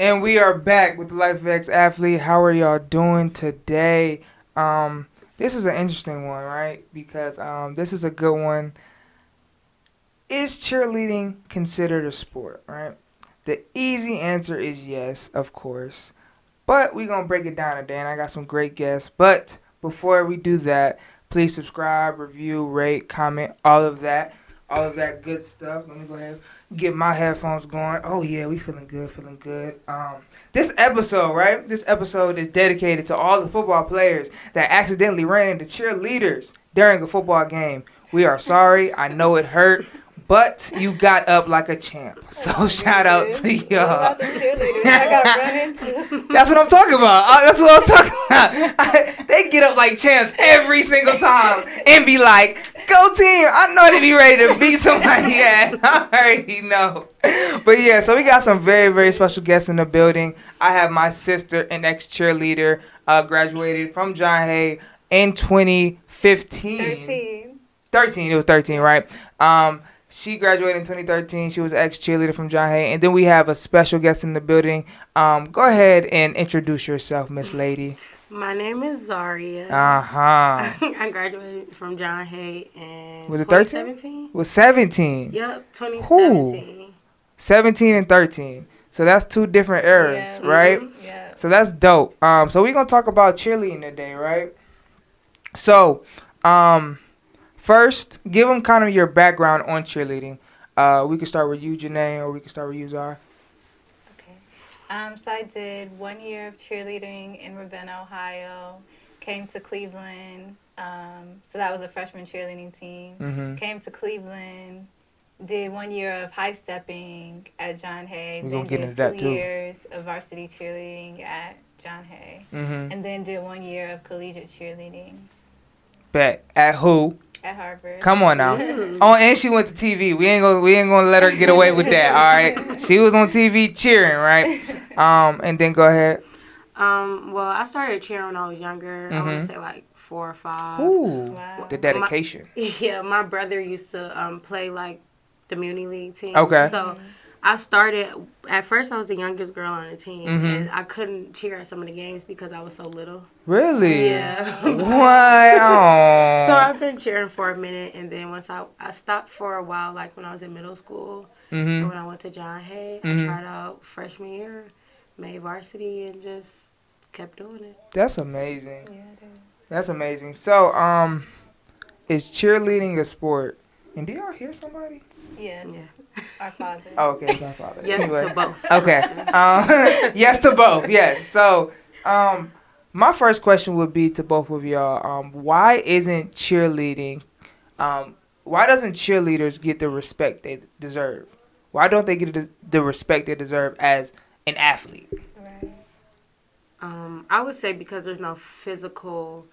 And we are back with the Life of X Athlete. How are y'all doing today? Um, this is an interesting one, right? Because um, this is a good one. Is cheerleading considered a sport, right? The easy answer is yes, of course. But we're going to break it down today, and I got some great guests. But before we do that, please subscribe, review, rate, comment, all of that all of that good stuff. Let me go ahead get my headphones going. Oh yeah, we feeling good, feeling good. Um, this episode, right? This episode is dedicated to all the football players that accidentally ran into cheerleaders during a football game. We are sorry. I know it hurt. But you got up like a champ. So shout out to y'all. that's what I'm talking about. That's what I'm talking about. I, they get up like champs every single time and be like, go team. I know they be ready to beat somebody at. I already know. But yeah, so we got some very, very special guests in the building. I have my sister, an ex cheerleader, uh, graduated from John Hay in 2015. 13. 13. It was 13, right? Um, she graduated in 2013. She was ex cheerleader from John Hay. And then we have a special guest in the building. Um, go ahead and introduce yourself, Miss Lady. My name is Zaria. Uh huh. I graduated from John Hay in was it 13? Was 17? Yep, 2017. 17 and 13. So that's two different eras, yeah, right? Mm-hmm, yeah. So that's dope. Um, so we're gonna talk about cheerleading today, right? So, um, First, give them kind of your background on cheerleading. Uh, we can start with you, Janae, or we can start with you, Zar. Okay. Um, so I did one year of cheerleading in Ravenna, Ohio. Came to Cleveland. Um, so that was a freshman cheerleading team. Mm-hmm. Came to Cleveland. Did one year of high stepping at John Hay. We're gonna get into that too. Two years of varsity cheerleading at John Hay. Mm-hmm. And then did one year of collegiate cheerleading. Bet at who? At Harvard. Come on now. Mm. Oh, and she went to TV. We ain't gonna we ain't gonna let her get away with that. All right. She was on TV cheering, right? Um, and then go ahead. Um, well, I started cheering when I was younger. Mm-hmm. I want to say like four or five. Ooh, wow. the dedication. My, yeah, my brother used to um, play like the Muni League team. Okay. So. Mm-hmm I started at first. I was the youngest girl on the team, mm-hmm. and I couldn't cheer at some of the games because I was so little. Really? Yeah. wow. so I've been cheering for a minute, and then once I I stopped for a while, like when I was in middle school, mm-hmm. when I went to John Hay, mm-hmm. I tried out freshman year, made varsity, and just kept doing it. That's amazing. Yeah, That's amazing. So, um, is cheerleading a sport? And do y'all hear somebody? Yeah. Yeah. Our Father. Oh, okay, it's our Father. yes anyway. to both. Okay. Um, yes to both. Yes. So, um, my first question would be to both of y'all. Um, why isn't cheerleading? Um, why doesn't cheerleaders get the respect they deserve? Why don't they get the, the respect they deserve as an athlete? Right. Um, I would say because there's no physical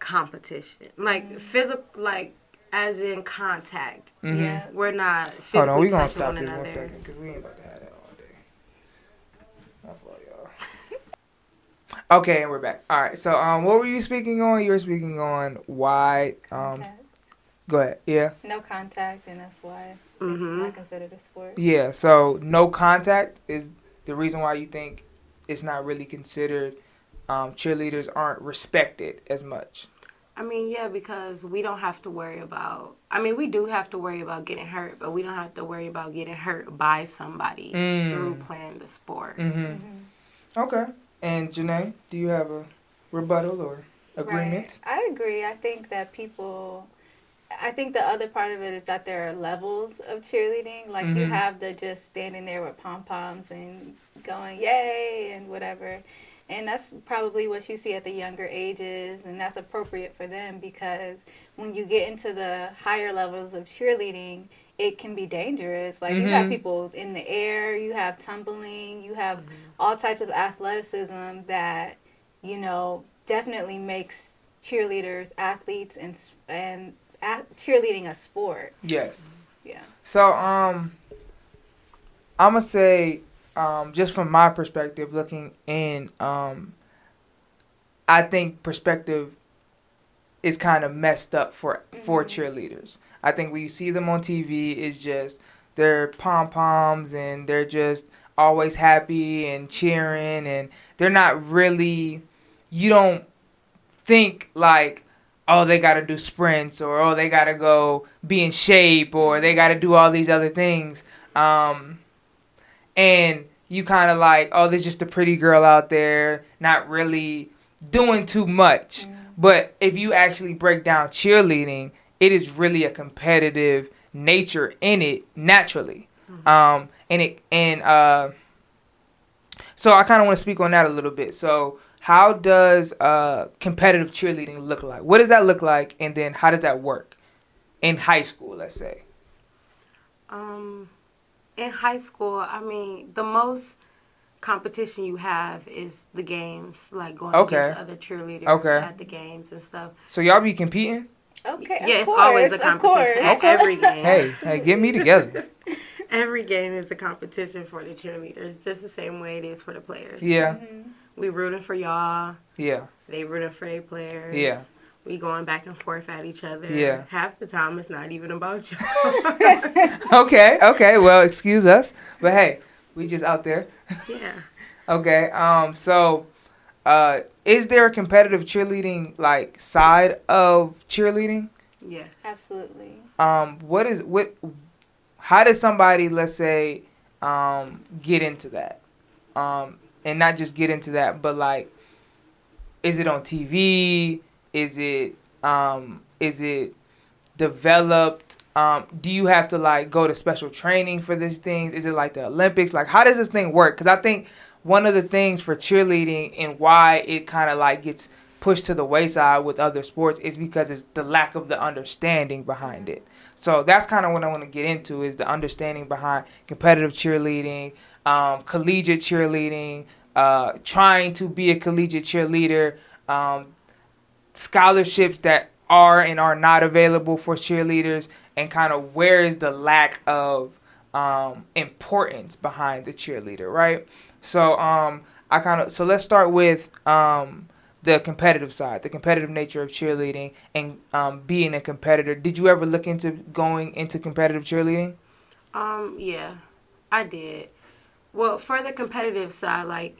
competition. Like mm-hmm. physical, like as in contact. Mm-hmm. Yeah, we're not. Hold on, we gonna stop this one second because we ain't about to have that all day. Not for y'all. okay, and we're back. All right. So, um, what were you speaking on? You were speaking on why. Um, go ahead. Yeah. No contact, and that's why mm-hmm. it's not considered a sport. Yeah. So, no contact is the reason why you think it's not really considered. Um, cheerleaders aren't respected as much. I mean, yeah, because we don't have to worry about. I mean, we do have to worry about getting hurt, but we don't have to worry about getting hurt by somebody mm. through playing the sport. Mm-hmm. Mm-hmm. Okay. And Janae, do you have a rebuttal or agreement? Right. I agree. I think that people. I think the other part of it is that there are levels of cheerleading. Like mm-hmm. you have the just standing there with pom poms and going yay and whatever and that's probably what you see at the younger ages and that's appropriate for them because when you get into the higher levels of cheerleading it can be dangerous like mm-hmm. you have mm-hmm. people in the air you have tumbling you have mm-hmm. all types of athleticism that you know definitely makes cheerleaders athletes and and at, cheerleading a sport yes yeah so um i'm gonna say um, just from my perspective, looking in, um, I think perspective is kind of messed up for for mm-hmm. cheerleaders. I think when you see them on TV, it's just their pom poms and they're just always happy and cheering and they're not really you don't think like oh they got to do sprints or oh they got to go be in shape or they got to do all these other things um, and you kind of like oh there's just a pretty girl out there not really doing too much mm. but if you actually break down cheerleading it is really a competitive nature in it naturally mm-hmm. um, and it and uh, so I kind of want to speak on that a little bit. So, how does uh, competitive cheerleading look like? What does that look like, and then how does that work in high school? Let's say. Um, in high school, I mean, the most competition you have is the games, like going okay. against other cheerleaders okay. at the games and stuff. So y'all be competing? Okay. Yeah, it's course, always a competition at every game. Hey, hey, get me together. every game is a competition for the cheerleaders, just the same way it is for the players. Yeah. Mm-hmm. We rooting for y'all. Yeah. They rooting for their players. Yeah. We going back and forth at each other. Yeah. Half the time it's not even about you. okay, okay. Well, excuse us. But hey, we just out there. Yeah. okay. Um, so uh is there a competitive cheerleading like side of cheerleading? Yes. Absolutely. Um, what is what how does somebody, let's say, um, get into that? Um, and not just get into that, but like, is it on TV? Is it um, is it developed? Um, do you have to like go to special training for these things? Is it like the Olympics? Like, how does this thing work? Because I think one of the things for cheerleading and why it kind of like gets pushed to the wayside with other sports is because it's the lack of the understanding behind it. So that's kind of what I want to get into is the understanding behind competitive cheerleading, um, collegiate cheerleading, uh, trying to be a collegiate cheerleader, um, scholarships that are and are not available for cheerleaders, and kind of where is the lack of um, importance behind the cheerleader, right? So um, I kind of so let's start with um, the competitive side, the competitive nature of cheerleading, and um, being a competitor. Did you ever look into going into competitive cheerleading? Um, yeah, I did. Well, for the competitive side, like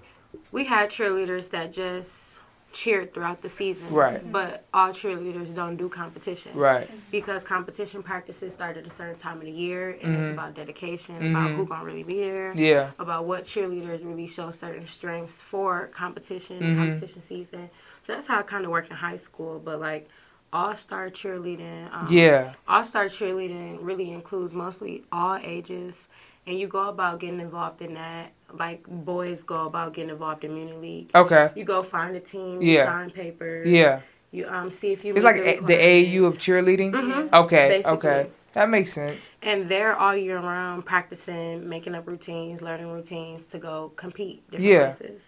we had cheerleaders that just cheered throughout the season. Right. But all cheerleaders don't do competition. Right. Because competition practices start at a certain time of the year and mm-hmm. it's about dedication, mm-hmm. about who gonna really be there. Yeah. About what cheerleaders really show certain strengths for competition mm-hmm. competition season. So that's how it kinda worked in high school. But like all star cheerleading. Um, yeah. All star cheerleading really includes mostly all ages and you go about getting involved in that like boys go about getting involved in Muni League. Okay. You go find a team, yeah. sign papers. Yeah. You um see if you. It's like the, the AAU of cheerleading. Mm-hmm. Okay. Basically. Okay. That makes sense. And they're all year round practicing, making up routines, learning routines to go compete different yeah. places.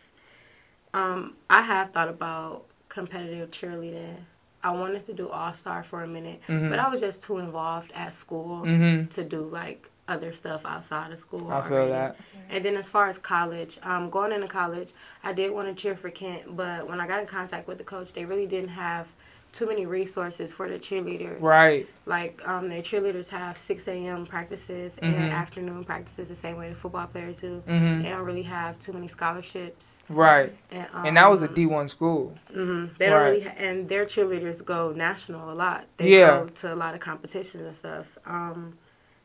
Um, I have thought about competitive cheerleading. I wanted to do all star for a minute, mm-hmm. but I was just too involved at school mm-hmm. to do like other stuff outside of school. I feel that. And then as far as college, um, going into college, I did want to cheer for Kent, but when I got in contact with the coach, they really didn't have too many resources for the cheerleaders. Right. Like um, their cheerleaders have 6 a.m. practices mm-hmm. and afternoon practices the same way the football players do. Mm-hmm. They don't really have too many scholarships. Right. And, um, and that was a um, D1 school. Mm-hmm. They don't right. really, ha- and their cheerleaders go national a lot. They yeah. go to a lot of competitions and stuff. Um,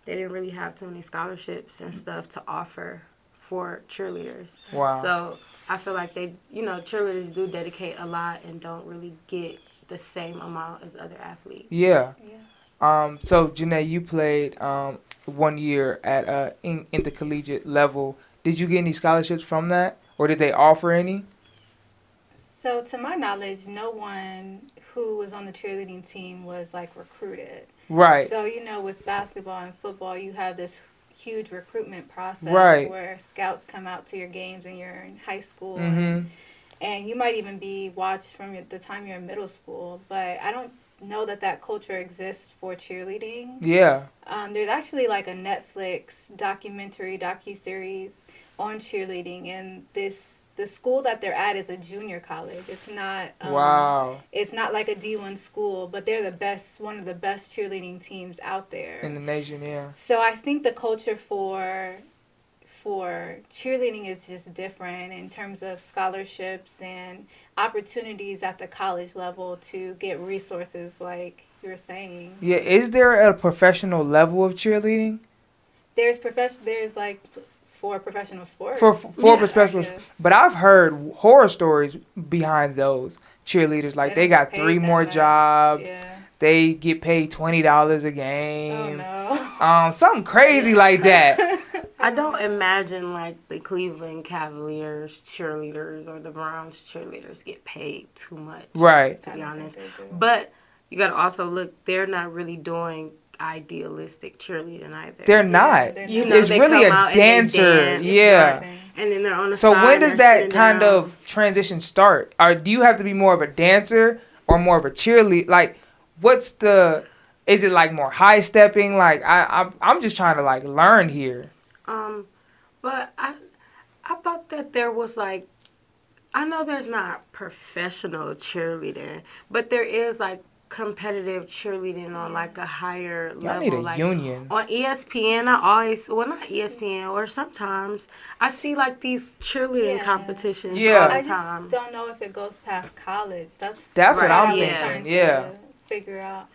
they didn't really have too many scholarships and stuff to offer for cheerleaders. Wow. So I feel like they, you know, cheerleaders do dedicate a lot and don't really get the same amount as other athletes. Yeah. Yeah. Um, so Janae, you played um, one year at uh, in intercollegiate level. Did you get any scholarships from that, or did they offer any? So, to my knowledge, no one who was on the cheerleading team was like recruited. Right. So, you know, with basketball and football, you have this huge recruitment process right. where scouts come out to your games and you're in high school. Mm-hmm. And, and you might even be watched from the time you're in middle school. But I don't know that that culture exists for cheerleading. Yeah. Um, there's actually like a Netflix documentary, docu series on cheerleading, and this the school that they're at is a junior college. It's not. Um, wow. It's not like a D one school, but they're the best, one of the best cheerleading teams out there in the nation. Yeah. So I think the culture for for cheerleading is just different in terms of scholarships and opportunities at the college level to get resources like you're saying. Yeah, is there a professional level of cheerleading? There's professional. there's like for professional sports. For for yeah, professional, but I've heard horror stories behind those cheerleaders. Like they, they got three more much. jobs. Yeah. They get paid twenty dollars a game. Oh, no. Um, something crazy like that. I don't imagine like the Cleveland Cavaliers cheerleaders or the Browns cheerleaders get paid too much. Right. To be honest, but you got to also look. They're not really doing idealistic cheerleading either. They're not. Yeah, you know, it's really a dancer. yeah. And then they're on the So when does that kind down. of transition start? Or do you have to be more of a dancer or more of a cheerleader? Like, what's the? Is it like more high stepping? Like I, I'm, I'm just trying to like learn here. Um, but I I thought that there was like I know there's not professional cheerleading, but there is like competitive cheerleading on like a higher Y'all level. Need a like union. on ESPN, I always well not ESPN or sometimes I see like these cheerleading yeah. competitions yeah. all the time. I just don't know if it goes past college. That's that's right. what I'm yeah. thinking. Yeah. Figure out.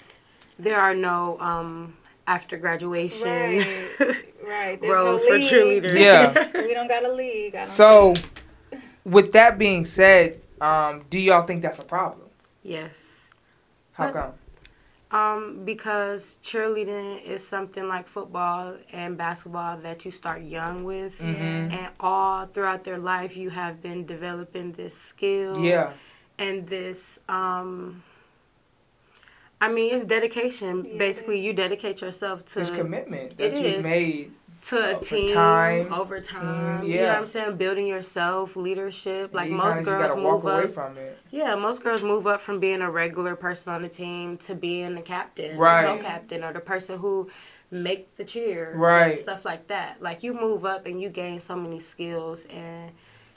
There are no um after graduation. Right. right. There's roles no for cheerleaders. Yeah. we don't got a league. so, with that being said, um, do y'all think that's a problem? Yes. How but, come? Um, because cheerleading is something like football and basketball that you start young with, mm-hmm. and all throughout their life you have been developing this skill. Yeah. And this um, I mean, it's dedication. Yeah, Basically, you dedicate yourself to this commitment that you've made to a team time, over time. Team, yeah. You know what I'm saying? Building yourself, leadership. And like most girls move up. from it. Yeah, most girls move up from being a regular person on the team to being the captain, right. the co-captain, or the person who make the cheer, right? Stuff like that. Like you move up and you gain so many skills and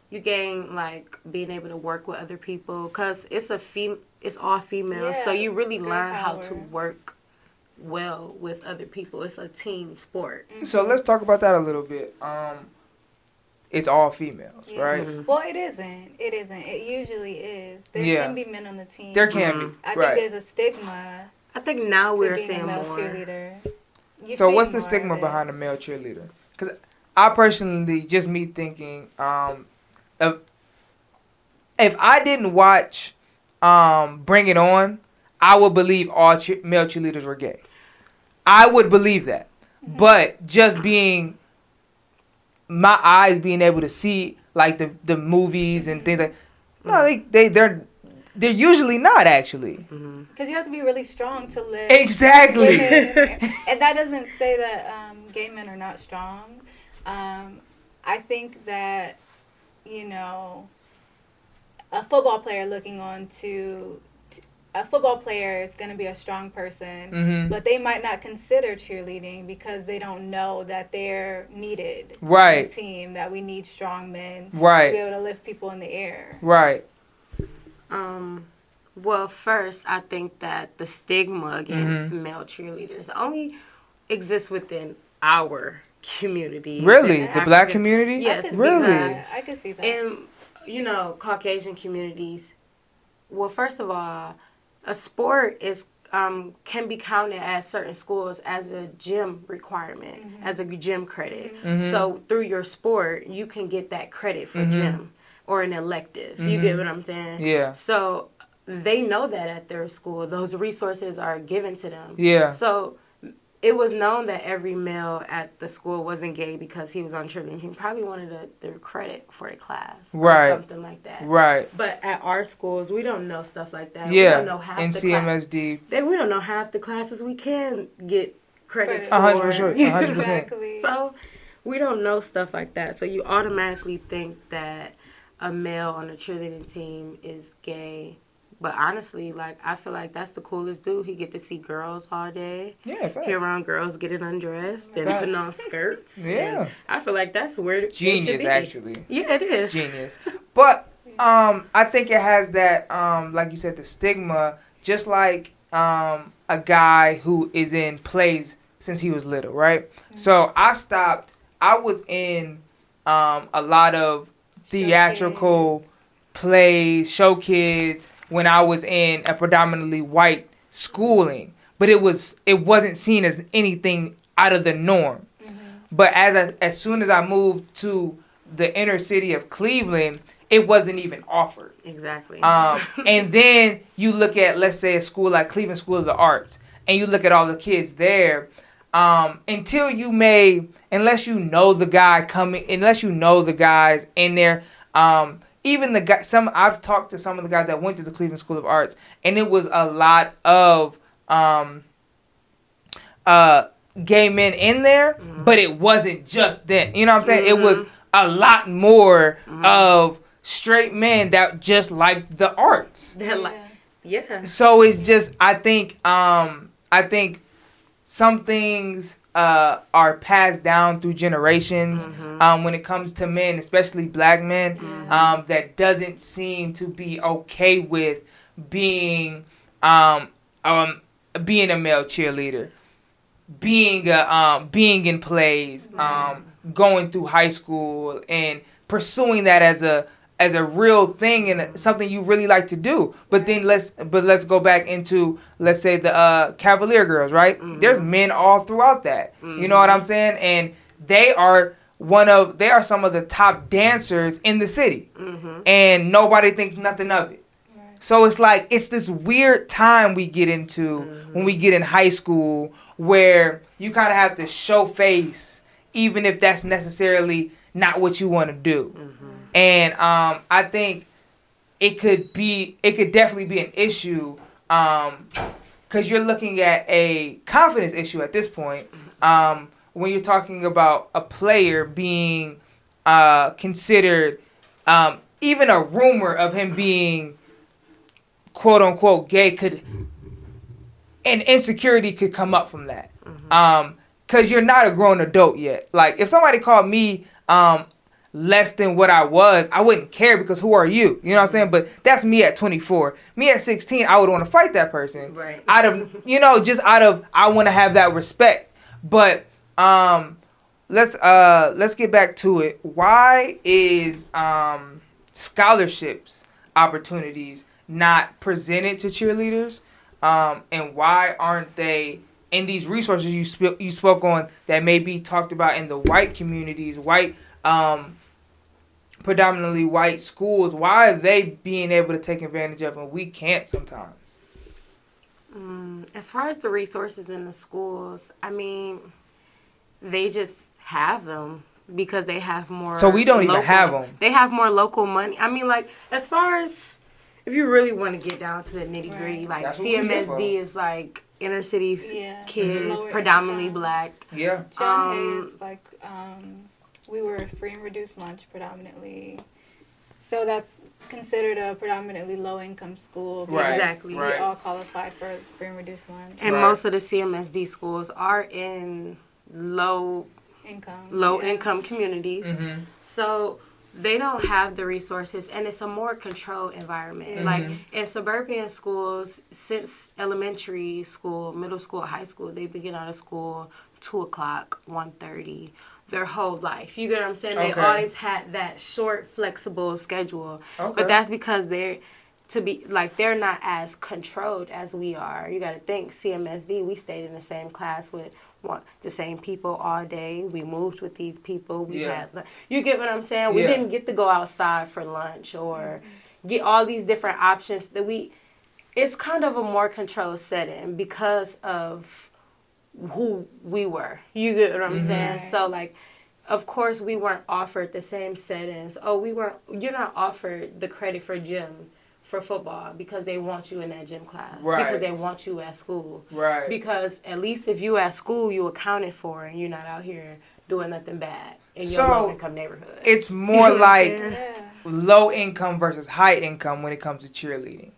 you gain like being able to work with other people because it's a fem it's all female yeah, so you really learn power. how to work well with other people it's a team sport mm-hmm. so let's talk about that a little bit um it's all females yeah. right mm-hmm. well it isn't it isn't it usually is there yeah. can be men on the team there can mm-hmm. be i right. think there's a stigma i think now we're seeing more cheerleader so what's the stigma behind a male cheerleader because i personally just me thinking um if, if I didn't watch um, Bring It On, I would believe all che- male cheerleaders were gay. I would believe that. But just being my eyes being able to see like the the movies and things like no they they they're they're usually not actually because mm-hmm. you have to be really strong to live exactly and that doesn't say that um, gay men are not strong um, i think that you know, a football player looking on to a football player is going to be a strong person, mm-hmm. but they might not consider cheerleading because they don't know that they're needed. Right. team that we need strong men. Right. To be able to lift people in the air. Right. Um. Well, first, I think that the stigma against mm-hmm. male cheerleaders only exists within our community. Really, the, the black community. Yes, really. I can see that. And you know, Caucasian communities. Well, first of all, a sport is um, can be counted at certain schools as a gym requirement, mm-hmm. as a gym credit. Mm-hmm. So through your sport, you can get that credit for mm-hmm. gym or an elective. You get mm-hmm. what I'm saying? Yeah. So they know that at their school, those resources are given to them. Yeah. So it was known that every male at the school wasn't gay because he was on cheerleading. He probably wanted a, the credit for the class, right? something like that, right? But at our schools, we don't know stuff like that. Yeah, we don't know half in the CMSD, they, we don't know half the classes we can get credits for. hundred percent, hundred percent. So we don't know stuff like that. So you automatically think that a male on a cheerleading team is gay But honestly, like I feel like that's the coolest dude. He get to see girls all day. Yeah, He around girls getting undressed and Facts. putting on skirts. Yeah. And I feel like that's where it should Genius, be. actually. Yeah, it is. Genius. But um, I think it has that um, like you said, the stigma, just like um, a guy who is in plays since he was little, right? So I stopped. I was in um, a lot of theatrical plays, show kids when I was in a predominantly white schooling, but it was it wasn't seen as anything out of the norm. But as I, as soon as I moved to the inner city of Cleveland, it wasn't even offered. Exactly. Um, and then you look at let's say a school like Cleveland School of the Arts, and you look at all the kids there. Um, until you may, unless you know the guy coming, unless you know the guys in there, um, even the guy. Some I've talked to some of the guys that went to the Cleveland School of Arts, and it was a lot of um, uh, gay men in there, but it wasn't just them. You know what I'm saying? It was a lot more of straight men that just liked the arts. That like, Yeah. yeah. So it's just I think um I think some things uh are passed down through generations um when it comes to men, especially black men, um that doesn't seem to be okay with being um um being a male cheerleader being a, um, being in plays, um, going through high school, and pursuing that as a as a real thing and something you really like to do. But then let's but let's go back into let's say the uh, Cavalier girls, right? Mm-hmm. There's men all throughout that. You know what I'm mm-hmm. saying? And they are one of they are some of the top dancers in the city, mm-hmm. and nobody thinks nothing of it. So it's like it's this weird time we get into when we get in high school where you kind of have to show face even if that's necessarily not what you want to do. And um, I think it could be it could definitely be an issue um, cuz you're looking at a confidence issue at this point. Um, when you're talking about a player being uh, considered um, even a rumor of him being quote unquote gay could and insecurity could come up from that. Um because you're not a grown adult yet. Like if somebody called me um less than what i was i wouldn't care because who are you? You know what i'm saying? But that's me at 24 me at 16 i would want to fight that person. Right. out of you know just out of i want to have that respect. But um let's uh let's get back to it. Why is um scholarships opportunities not presented to cheerleaders? Um and why aren't they in these resources you sp- you spoke on that may be talked about in the white communities white um predominantly white schools why are they being able to take advantage of and we can't sometimes Mm, as far as the resources in the schools, I mean, they just have them because they have more. So we don't even local- have 'em. They have more local money. I mean, like as far as if you really want to get down to the nitty gritty, Right. like That's what we here for. CMSD is like inner city Yeah. kids, Lower predominantly income. black. yeah John Um, Hayes, like, um, we were free and reduced lunch predominantly. So that's considered a predominantly low income school. because Right, Exactly. We right. all qualified for free and reduced lunch. And Right. most of the CMSD schools are in low income. low yeah. income communities. mm-hmm. So they don't have the resources and it's a more controlled environment. Mhm. Like in suburban schools, since elementary school, middle school, high school, they begin out of school two o'clock, 1.30, their whole life. You get what I'm saying? Okay. They always had that short, flexible schedule. Okay. But that's because they're to be like they're not as controlled as we are. You got to think CMSD. We stayed in the same class with one, the same people all day. We moved with these people. We Yeah. had you get what I'm saying. We Yeah. didn't get to go outside for lunch or get all these different options that we. It's kind of a more controlled setting because of who we were. You get what I'm Mhm. saying? So like of course we weren't offered the same settings. Oh, we weren't you're not offered the credit for gym for football because they want you in that gym class. Right. Because they want you at school. right Because at least if you at school you accounted for and you're not out here doing nothing bad in your So, low income neighborhood. it's more like Yeah. low income versus high income when it comes to cheerleading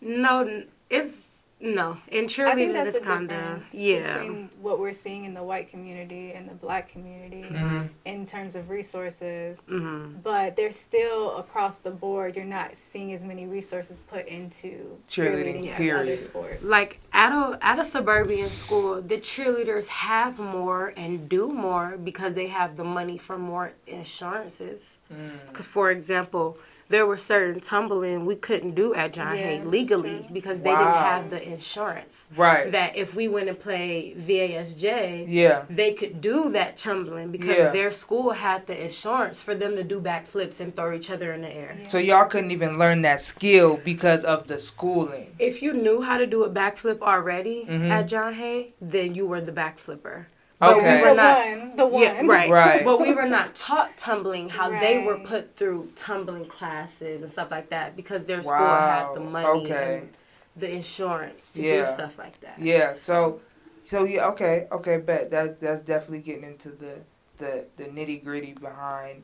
No, it's no, in cheerleading, it's kind of yeah. Between what we're seeing in the white community and the black community mm-hmm. in terms of resources, mm-hmm. but there's still across the board. You're not seeing as many resources put into cheerleading, cheerleading period. as other sports. Like at a at a suburban school, the cheerleaders have more and do more because they have the money for more insurances. Mm. For example there were certain tumbling we couldn't do at John yeah, Hay legally because they wow. didn't have the insurance. Right. That if we went and played VASJ, yeah, they could do that tumbling because yeah. their school had the insurance for them to do backflips and throw each other in the air. Yeah. So y'all couldn't even learn that skill because of the schooling. If you knew how to do a backflip already mm-hmm. at John Hay, then you were the backflipper. But okay. we were not, one, the one. Yeah, right. right. But we were not taught tumbling how right. they were put through tumbling classes and stuff like that because their school wow. had the money okay. and the insurance to yeah. do stuff like that. Yeah. So, so yeah. Okay. Okay. Bet that that's definitely getting into the the the nitty gritty behind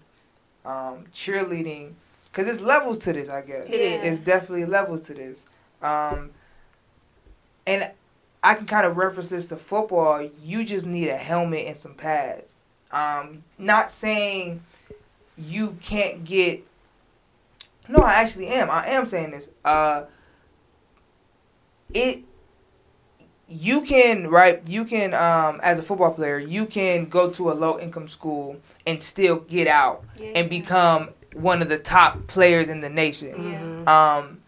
um, cheerleading because it's levels to this. I guess it is. It's definitely levels to this. Um, and I can kind of reference this to football. You just need a helmet and some pads. Um, not saying you can't get. No, I actually am. I am saying this. Uh, it. You can right. You can um, as a football player, you can go to a low income school and still get out yeah. and become one of the top players in the nation. Yeah. Um,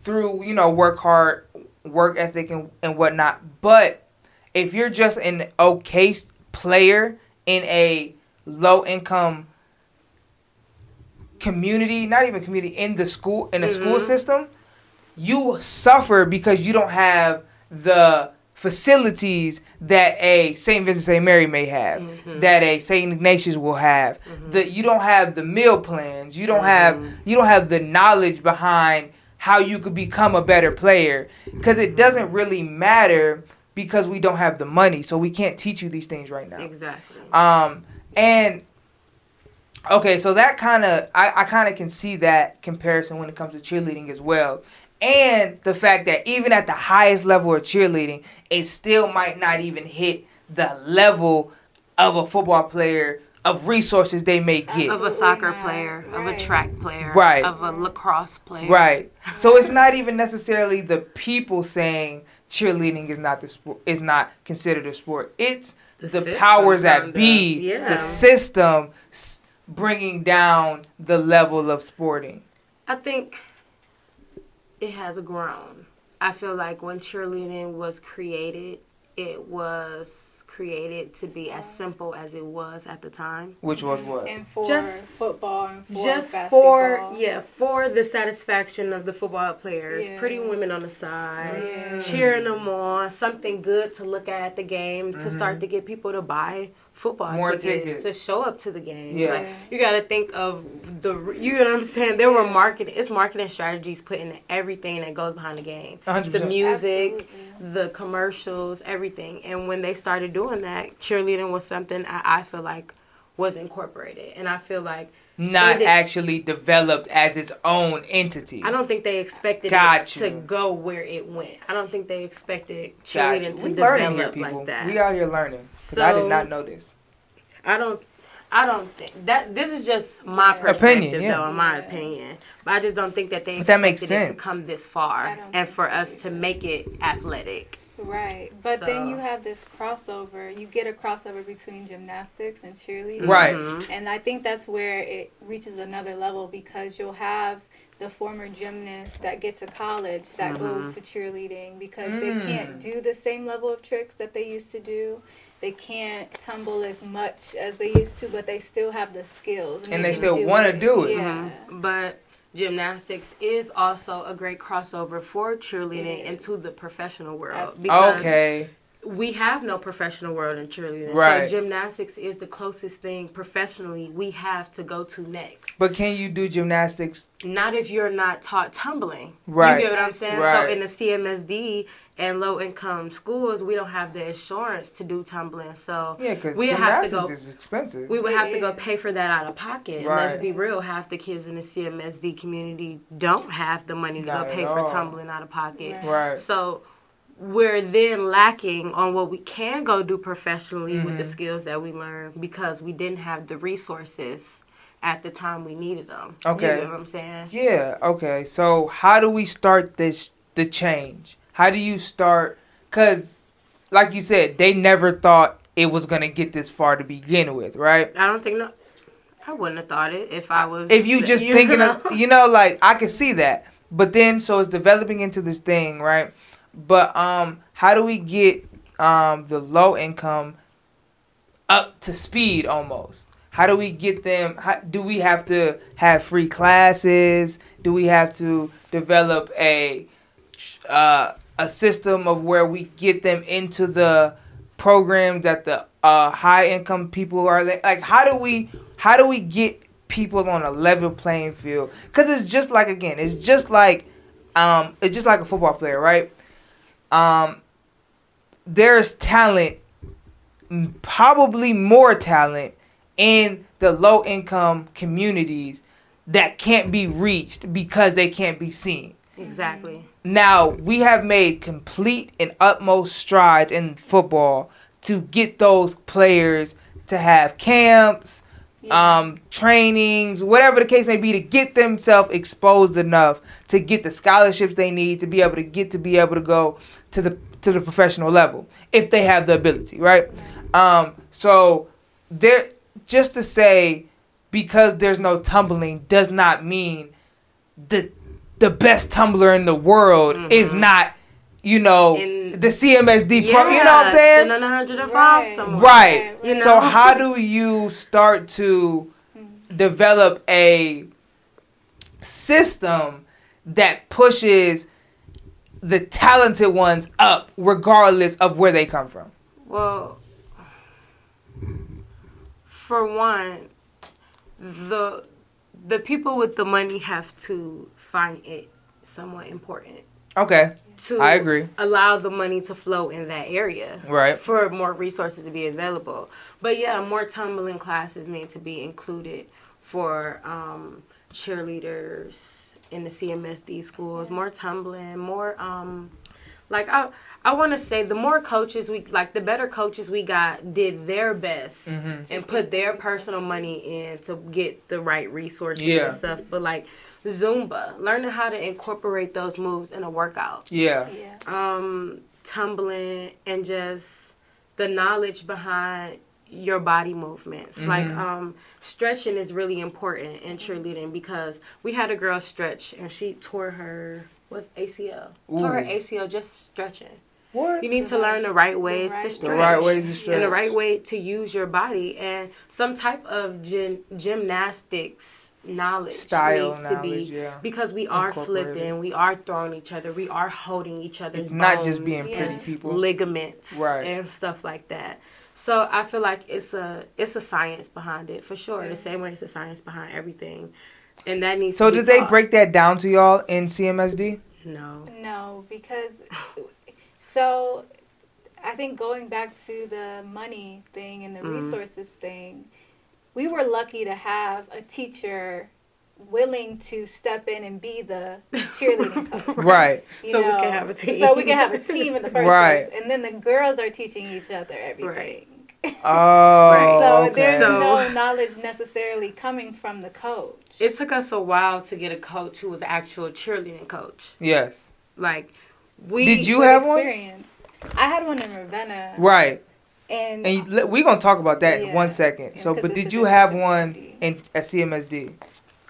through you know work hard work ethic and, and whatnot. But if you're just an okay player in a low income community, not even community, in the school in the mm-hmm. school system, you suffer because you don't have the facilities that a St. Vincent St. Mary may have, mm-hmm. that a St. Ignatius will have. Mm-hmm. That you don't have the meal plans, you don't have mm-hmm. you don't have the knowledge behind how you could become a better player. Because it doesn't really matter because we don't have the money so we can't teach you these things right now. Exactly. Um and okay so that kind of i, I kind of can see that comparison when it comes to cheerleading as well. And the fact that even at the highest level of cheerleading it still might not even hit the level of a football player of resources they may get. Of a soccer player, right. of a track player, right. of a lacrosse player. Right. So it's not even necessarily the people saying cheerleading is not the sport is not considered a sport. It's the, the powers that be, yeah. the system bringing down the level of sporting. I think it has grown. I feel like when cheerleading was created, it was created to be as simple as it was at the time. Which was what? And for just football and for just basketball. for yeah for the satisfaction of the football players, yeah. pretty women on the side, yeah. cheering them on, something good to look at at the game mm-hmm. to start to get people to buy football More tickets, tickets, to show up to the game. Yeah. Like, you got to think of the, you know what I'm saying? There were marketing, it's marketing strategies put into everything that goes behind the game. 100%. The music, Absolutely. the commercials, everything. And when they started doing that, cheerleading was something I, I feel like was incorporated. And I feel like not actually developed as its own entity. I don't think they expected it to go where it went. I don't think they expected cheerleading to we develop here, people. like that. We out here learning because so, I did not know this. I don't. I don't think that this is just my perspective, opinion, yeah. though, in my opinion. But I just don't think that they but that makes sense. to come this far and for us to make it athletic. Right. But so. then you have this crossover. You get a crossover between gymnastics and cheerleading. Right. Mm-hmm. And I think that's where it reaches another level because you'll have the former gymnasts that get to college that mm-hmm. go to cheerleading because mm. they can't do the same level of tricks that they used to do. They can't tumble as much as they used to, but they still have the skills. And, and they, still want to do it. Yeah. Mm-hmm. But gymnastics is also a great crossover for cheerleading into the professional world. Because okay. We have no professional world in cheerleading. Right. So gymnastics is the closest thing professionally we have to go to next. But can you do gymnastics? Not if you're not taught tumbling. Right. You get what I'm saying? Right. So in the CMSD and low income schools, we don't have the insurance to do tumbling. So Yeah, because we have to gymnastics go. is expensive. We would It have to go pay for that out of pocket. And Right. let's be real, half the kids in the CMSD community don't have the money to Not go pay for all. tumbling out of pocket. Right. right. So we're then lacking on what we can go do professionally with the Mhm. skills that we learn because we didn't have the resources at the time we needed them. Okay. You get what I'm saying? Yeah. Okay. So how do we start this the change? How do you start? Cause, like you said, they never thought it was gonna get this far to begin with, right? I don't think no. I wouldn't have thought it if I was. If you just thinking of, you know, like I could see that, but then so it's developing into this thing, right? But um, how do we get um the low income up to speed almost? How do we get them? How, do we have to have free classes? Do we have to develop a uh, a system of where we get them into the program that the uh, high income people are like? How do we how do we get people on a level playing field? Because it's just like again, it's just like um, it's just like a football player, right? Um, there's talent, probably more talent in the low income communities that can't be reached because they can't be seen. exactly. Now, we have made complete and utmost strides in football to get those players to have camps, Yeah. um, trainings, whatever the case may be, to get themselves exposed enough to get the scholarships they need to be able to get to be able to go to the to the professional level if they have the ability, right? Um, so there, just to say, because there's no tumbling does not mean the the best tumbler in the world is Mhm. not, you know, In- the CMSD pro. You know what I'm saying? In 105 Right. somewhere. Right. You So how do you start to mm-hmm. develop a system that pushes the talented ones up regardless of where they come from? Well, for one, the the people with the money have to find it somewhat important Okay. To I agree. allow the money to flow in that area Right. for more resources to be available. But yeah, more tumbling classes need to be included for um, cheerleaders in the CMSD schools. More tumbling, more um, like I I want to say the more coaches we like, the better coaches we got did their best Mhm. and put their personal money in to get the right resources Yeah. and stuff. But like Zumba, learning how to incorporate those moves in a workout Yeah. Yeah. um, tumbling and just the knowledge behind your body movements. Like Mhm. um, stretching is really important in cheerleading because we had a girl stretch and she tore her was ACL. Tore her Ooh. ACL just stretching. What? You need to learn the right ways right to stretch. The right ways to stretch. And the right way to use your body and some type of gym, gymnastics knowledge Style needs to be yeah. because we are flipping, we are throwing each other, we are holding each other. It's not just bones, being Yeah. pretty people. ligaments Right. and stuff like that. So I feel like it's a it's a science behind it for sure. Yeah. The same way it's a science behind everything, and that needs. So to be did they break that down to y'all in CMSD? No. No, because so I think going back to the money thing and the Mhm. resources thing, we were lucky to have a teacher willing to step in and be the cheerleading coach. Right. you So we can have a team. So we can have a team in the first Right. place, and then the girls are teaching each other everything. Oh, right. so okay. there's So- no knowledge necessarily coming from the coach. It took us a while to get a coach who was actual cheerleading coach. yes. Like we Did you With have one? I had one in Ravenna, Right. And, And we're going to talk about that in one second. Yeah, So, 'cause but did you have one in at CMSD?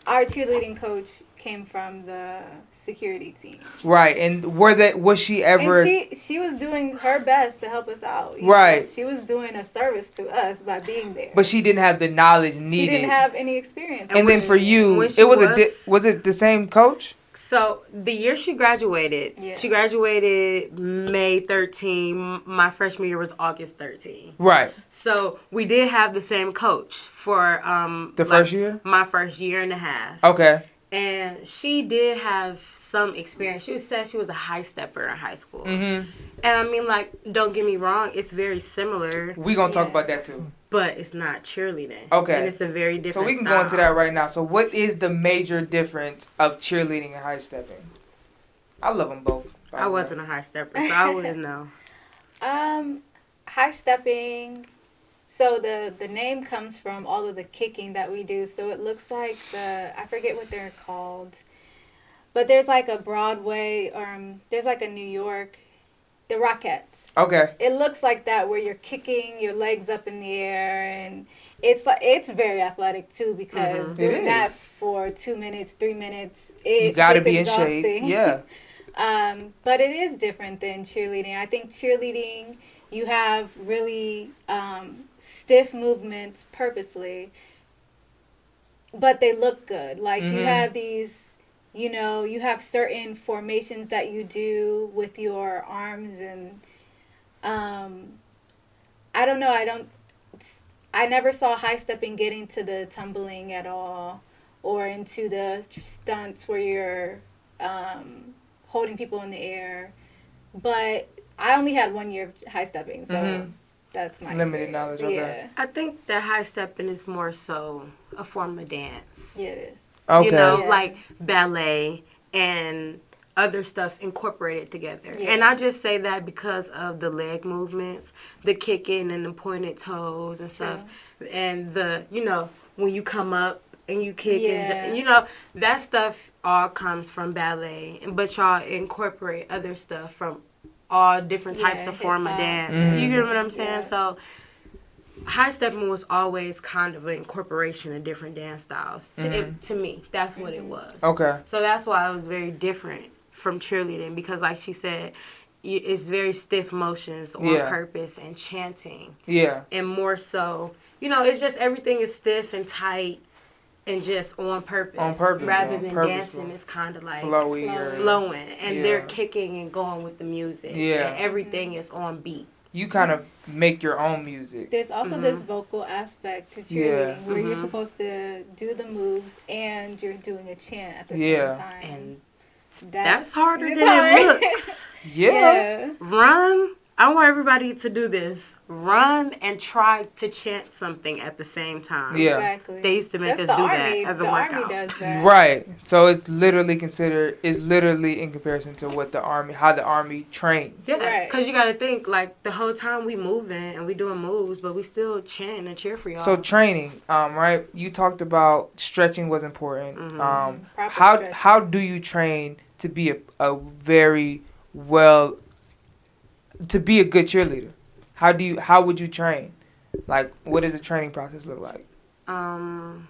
our cheerleading coach came from the security team. Right. And were that was she ever And she she was doing her best to help us out. you know. Right. She was doing a service to us by being there. but she didn't have the knowledge needed. she didn't have any experience. and then when for you, it she was, a di- was- was it the same coach? So the year she graduated, Yeah. she graduated May 13. My freshman year was August 13. Right. So we did have the same coach for um The like, first year? My first year and a half. Okay. And she did have some experience. She said she was a high stepper in high school. Mhm. And I mean, like, don't get me wrong, it's very similar, We gonna talk about that too. but it's not cheerleading. Okay. And it's a very different. So we can style. go into that right now. So what is the major difference of cheerleading and high stepping? I love them both. by I wasn't a high stepper, so I wouldn't know. Um, high stepping. So the the name comes from all of the kicking that we do. So it looks like the I forget what they're called, but there's like a Broadway or um, there's like a New York, the Rockettes. Okay. It looks like that where you're kicking your legs up in the air and it's like it's very athletic too because Mhm. It doing that is. for two minutes, three minutes, it, You gotta it's be in shape. Yeah. Um, but it is different than cheerleading. I think cheerleading, you have really um, stiff movements purposely, but they look good. Like you Mhm. have these, you know, you have certain formations that you do with your arms, and um, I don't know. I don't. I never saw high stepping getting to the tumbling at all, or into the stunts where you're. Um, holding people in the air. But I only had one year of high stepping, so Mhm. that's my Limited experience. knowledge, okay. Yeah, I think that high stepping is more so a form of dance. Yeah, yeah, it is. Okay. You know, Yeah. like ballet and other stuff incorporated together. Yeah. And I just say that because of the leg movements, the kicking and the pointed toes and stuff. And the, you know, when you come up and you kick Yeah. and you know, that stuff all comes from ballet. But y'all incorporate other stuff from all different types Yeah, of form of hip-hop. dance. You Mhm. get what I'm saying? Yeah. So high stepping was always kind of an incorporation of different dance styles. To, it, to me, that's what it was. Okay. So that's why it was very different from cheerleading because, like she said, it's very stiff motions on Yeah. purpose and chanting, Yeah. and more so, you know, it's just everything is stiff and tight and just on purpose. On purpose, rather on than purposeful. dancing, it's kind of like Flowy. Flowy. Or, flowing, and they're kicking and going with the music. Yeah. and everything is on beat. you kind of make your own music. There's also Mhm. this vocal aspect to Yeah. cheerleading where you're Mhm. supposed to do the moves and you're doing a chant at the Yeah. same time. And That's, that's harder it's than it hard. looks. Yeah. yeah. Run. I want everybody to do this. Run and try to chant something at the same time. Yeah. Exactly. They used to make That's us do army. that as a the workout. army does that. Right. So it's literally considered it's literally in comparison to what the army how the army trains. Yeah, Right. because you got to think like the whole time we moving and we doing moves, but we still chanting and cheer for y'all. So training, um, right? You talked about stretching was important. Mhm. Um, Proper how stretching. how do you train to be a, a very well to be a good cheerleader? How do you how would you train? Like what does the training process look like? um,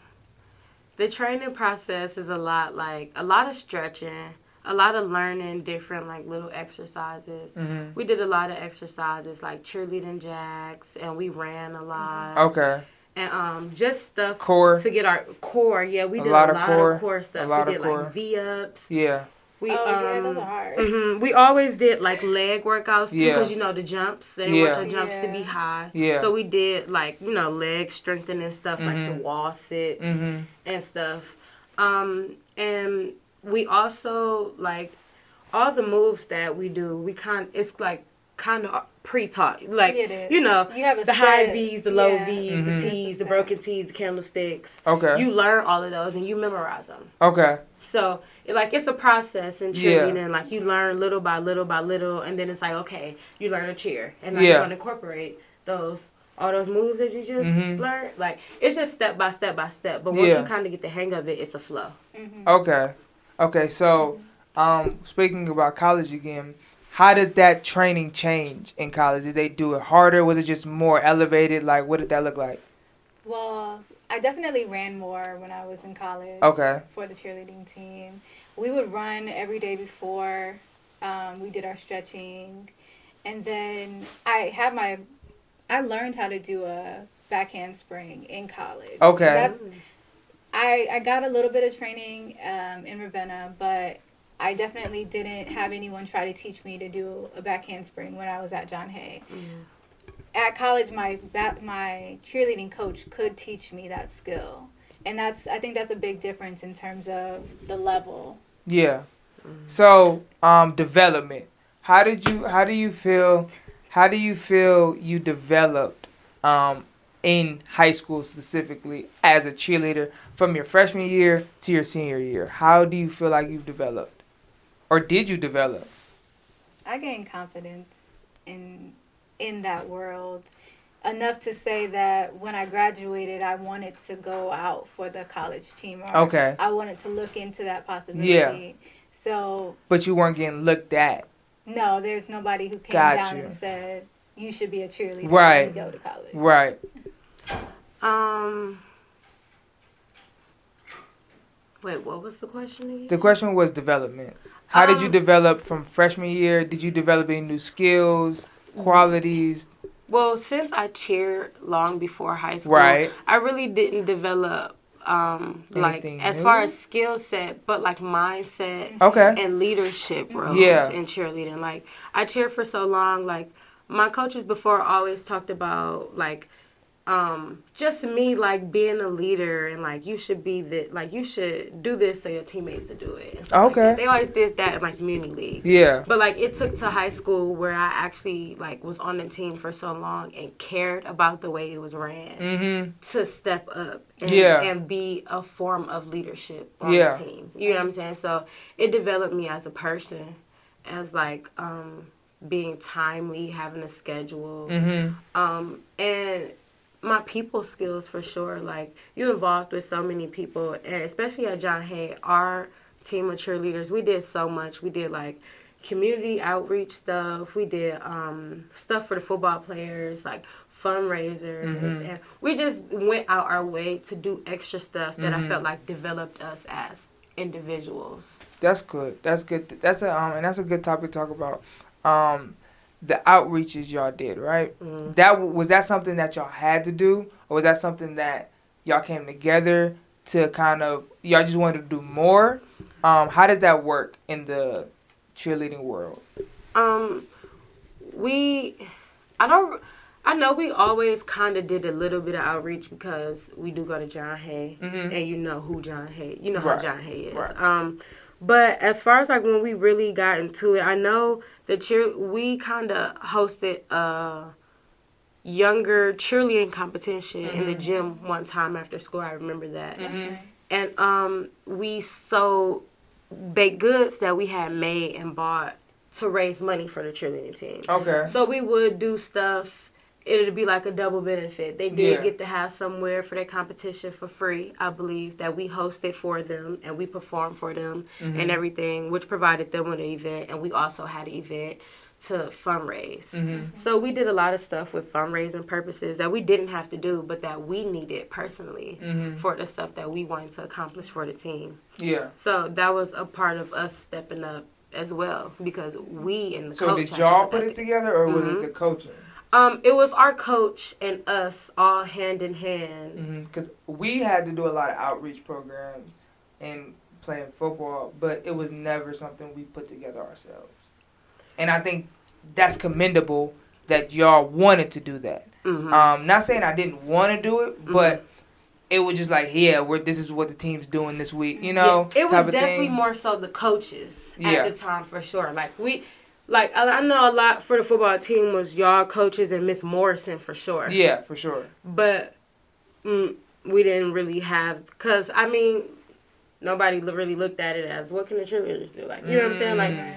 the training process is a lot like a lot of stretching, a lot of learning different like little exercises. Mm-hmm. We did a lot of exercises like cheerleading jacks, and we ran a lot. Okay. and um just stuff Core. to get our core. Yeah, we A did lot a of lot core, of core stuff. a lot we of did core. like V ups. Yeah. We oh um, yeah, those are hard. mhm, we always did like leg workouts too, Yeah. because you know the jumps and Yeah. want your jumps to be Yeah. high. Yeah. So we did like you know leg strengthening stuff like Mhm. the wall sits Mm-hmm. and stuff. Um, and we also like all the moves that we do. We kind it's like kind of pre-taught, like it is. you know you have a the high V's, the low yeah. V's, Mhm. the T's, the broken T's, the candlesticks. Okay. You learn all of those and you memorize them. okay. So it, like it's a process in Yeah. cheerleading. Like you learn little by little by little, and then it's like okay, you learn a cheer, and now Yeah. you're gonna incorporate those all those moves that you just Mhm. learned. Like it's just step by step by step. But once Yeah. you kind of get the hang of it, it's a flow. Mhm. Okay. Okay. So, um, speaking about college again, how did that training change in college? Did they do it harder? Was it just more elevated? Like, what did that look like? Well, I definitely ran more when I was in college. Okay. For the cheerleading team, we would run every day before um, we did our stretching, and then I had my, I learned how to do a back handspring in college. Okay. That's, I I got a little bit of training um, in Ravenna, but I definitely didn't have anyone try to teach me to do a back handspring when I was at John Hay. Mm-hmm. At college, my my cheerleading coach could teach me that skill, and that's I think that's a big difference in terms of the level. Yeah. Mm-hmm. So, um, development. How did you? How do you feel? How do you feel you developed um, in high school specifically as a cheerleader from your freshman year to your senior year? How do you feel like you've developed? Or did you develop? I gained confidence in in that world enough to say that when I graduated, I wanted to go out for the college team. okay. I wanted to look into that possibility. Yeah. So. But you weren't getting looked at. No, there's nobody who came Got down you. and said you should be a cheerleader. Right. go to college. Right. Um. Wait, what was the question again? The question was development. How um, did you um, develop from freshman year? Did you develop any new skills, qualities? Well, since I cheered long before high school, right. I really didn't develop um, like as far as skill set, but like mindset okay. and leadership roles yeah. in cheerleading. Like I cheered for so long, like my coaches before always talked about like um, just me like being a leader and like you should be the like you should do this so your teammates will do it. Okay. Like they always did that in like community league. Yeah. But like it took to high school where I actually like was on the team for so long and cared about the way it was ran mm-hmm. to step up and, yeah. and be a form of leadership on yeah. the team. You know what I'm saying? So it developed me as a person, as like um, being timely, having a schedule, mm-hmm. um, and my people skills for sure. Like you involved with so many people, and especially at John Hay, our team of cheerleaders, we did so much. We did like community outreach stuff. We did um, stuff for the football players, like fundraisers, mm-hmm. and we just went out our way to do extra stuff that mm-hmm. I felt like developed us as individuals. That's good. That's good. That's a um, and that's a good topic to talk about. Um, the outreaches y'all did, right? Mm-hmm. That was that something that y'all had to do, or was that something that y'all came together to kind of y'all just wanted to do more? Um, how does that work in the cheerleading world? Um, we, I don't. I know we always kind of did a little bit of outreach because we do go to John Hay, mm-hmm. and you know who John Hay, you know right. how John Hay is. Right. Um, but as far as like when we really got into it, I know the cheer we kind of hosted a younger cheerleading competition mm-hmm. in the mm-hmm. gym one time after school. I remember that, mm-hmm. and um, we sold baked goods that we had made and bought to raise money for the cheerleading team. Okay. So we would do stuff it'd be like a double benefit. They did yeah. get to have somewhere for their competition for free, I believe, that we hosted for them and we performed for them mm-hmm. and everything, which provided them with an event. And we also had an event to fundraise. Mm-hmm. So we did a lot of stuff with fundraising purposes that we didn't have to do, but that we needed personally mm-hmm. for the stuff that we wanted to accomplish for the team. Yeah. So that was a part of us stepping up as well because we and the so did y'all put it together or was it mm-hmm. the coaching? Um, it was our coach and us all hand in hand. Because mm-hmm. we had to do a lot of outreach programs and playing football, but it was never something we put together ourselves. And I think that's commendable that y'all wanted to do that. Mm-hmm. Um, not saying I didn't want to do it, mm-hmm. but it was just like, yeah, we're this is what the team's doing this week, you know. Yeah, it was definitely more so the coaches at yeah. the time for sure. Like we like I know a lot for the football team was y'all coaches and Miss Morrison for sure. Yeah, for sure. But mm, we didn't really have because I mean nobody really looked at it as what can the cheerleaders do like you know what I'm saying like mm.